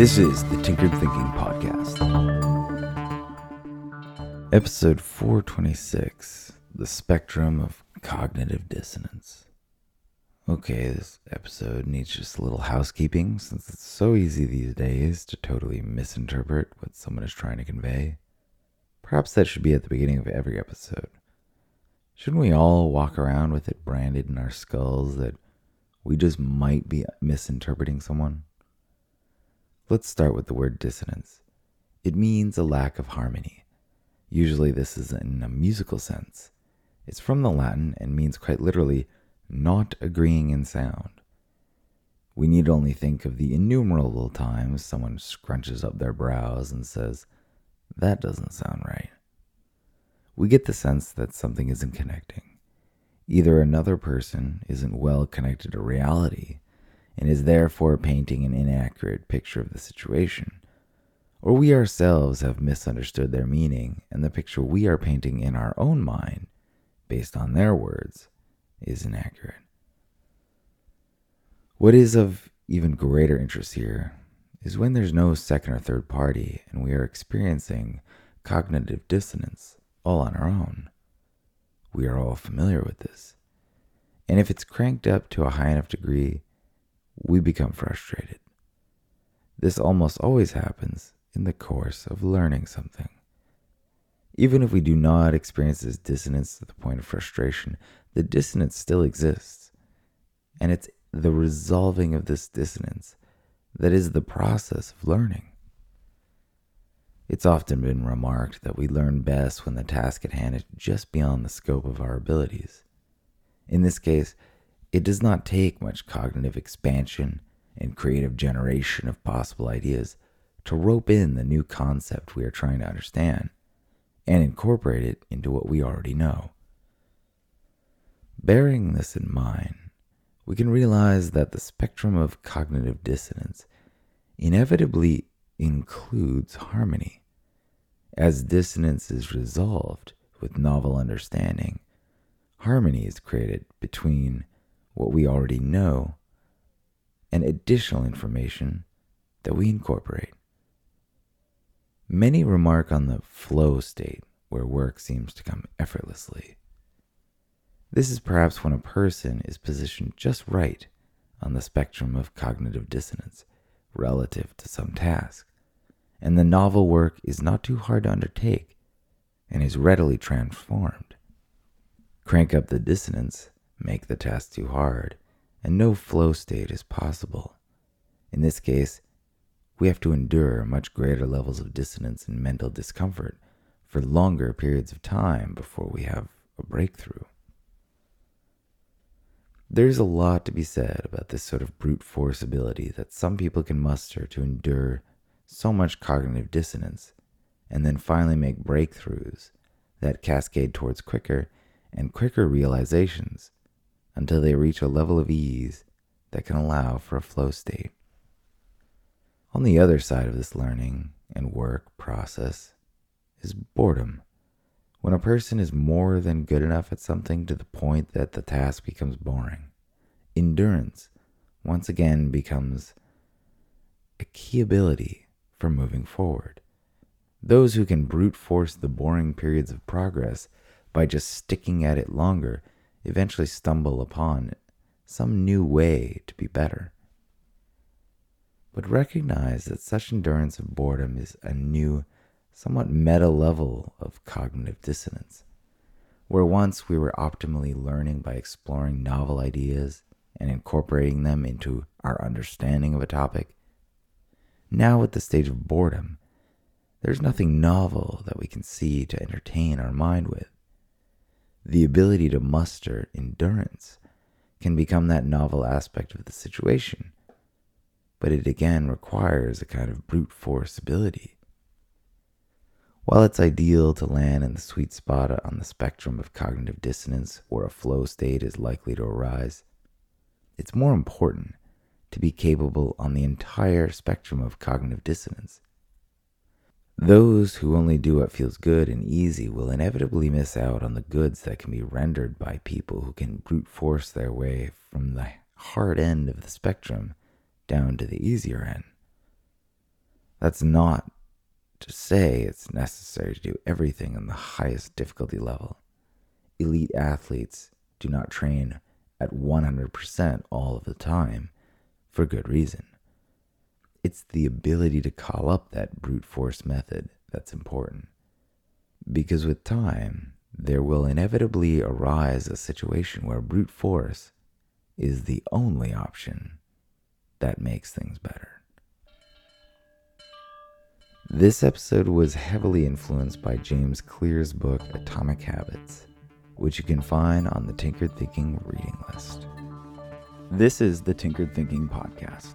This is the Tinkered Thinking Podcast. Episode 426 The Spectrum of Cognitive Dissonance. Okay, this episode needs just a little housekeeping since it's so easy these days to totally misinterpret what someone is trying to convey. Perhaps that should be at the beginning of every episode. Shouldn't we all walk around with it branded in our skulls that we just might be misinterpreting someone? Let's start with the word dissonance. It means a lack of harmony. Usually, this is in a musical sense. It's from the Latin and means quite literally not agreeing in sound. We need only think of the innumerable times someone scrunches up their brows and says, That doesn't sound right. We get the sense that something isn't connecting. Either another person isn't well connected to reality and is therefore painting an inaccurate picture of the situation, or we ourselves have misunderstood their meaning and the picture we are painting in our own mind, based on their words, is inaccurate. What is of even greater interest here is when there's no second or third party and we are experiencing cognitive dissonance all on our own. We are all familiar with this. And if it's cranked up to a high enough degree, we become frustrated. This almost always happens in the course of learning something. Even if we do not experience this dissonance to the point of frustration, the dissonance still exists. And it's the resolving of this dissonance that is the process of learning. It's often been remarked that we learn best when the task at hand is just beyond the scope of our abilities. In this case, it does not take much cognitive expansion and creative generation of possible ideas to rope in the new concept we are trying to understand and incorporate it into what we already know. Bearing this in mind, we can realize that the spectrum of cognitive dissonance inevitably includes harmony. As dissonance is resolved with novel understanding, harmony is created between what we already know and additional information that we incorporate. Many remark on the flow state where work seems to come effortlessly. This is perhaps when a person is positioned just right on the spectrum of cognitive dissonance relative to some task, and the novel work is not too hard to undertake and is readily transformed. Crank up the dissonance, make the task too hard, and no flow state is possible. In this case, we have to endure much greater levels of dissonance and mental discomfort for longer periods of time before we have a breakthrough. There's a lot to be said about this sort of brute force ability that some people can muster to endure so much cognitive dissonance and then finally make breakthroughs that cascade towards quicker and quicker realizations until they reach a level of ease that can allow for a flow state. On the other side of this learning and work process is boredom. When a person is more than good enough at something to the point that the task becomes boring, endurance once again becomes a key ability for moving forward. Those who can brute force the boring periods of progress by just sticking at it longer eventually stumble upon some new way to be better. But recognize that such endurance of boredom is a new somewhat meta level of cognitive dissonance, where once we were optimally learning by exploring novel ideas and incorporating them into our understanding of a topic. Now, at the stage of boredom, there's nothing novel that we can see to entertain our mind with. The ability to muster endurance can become that novel aspect of the situation, but it again requires a kind of brute force ability. While it's ideal to land in the sweet spot on the spectrum of cognitive dissonance where a flow state is likely to arise, it's more important to be capable on the entire spectrum of cognitive dissonance. Those who only do what feels good and easy will inevitably miss out on the goods that can be rendered by people who can brute force their way from the hard end of the spectrum down to the easier end. That's not to say it's necessary to do everything on the highest difficulty level. Elite athletes do not train at 100% all of the time for good reason. It's the ability to call up that brute force method that's important. Because with time, there will inevitably arise a situation where brute force is the only option that makes things better. This episode was heavily influenced by James Clear's book Atomic Habits, which you can find on the Tinkered Thinking reading list. This is the Tinkered Thinking Podcast.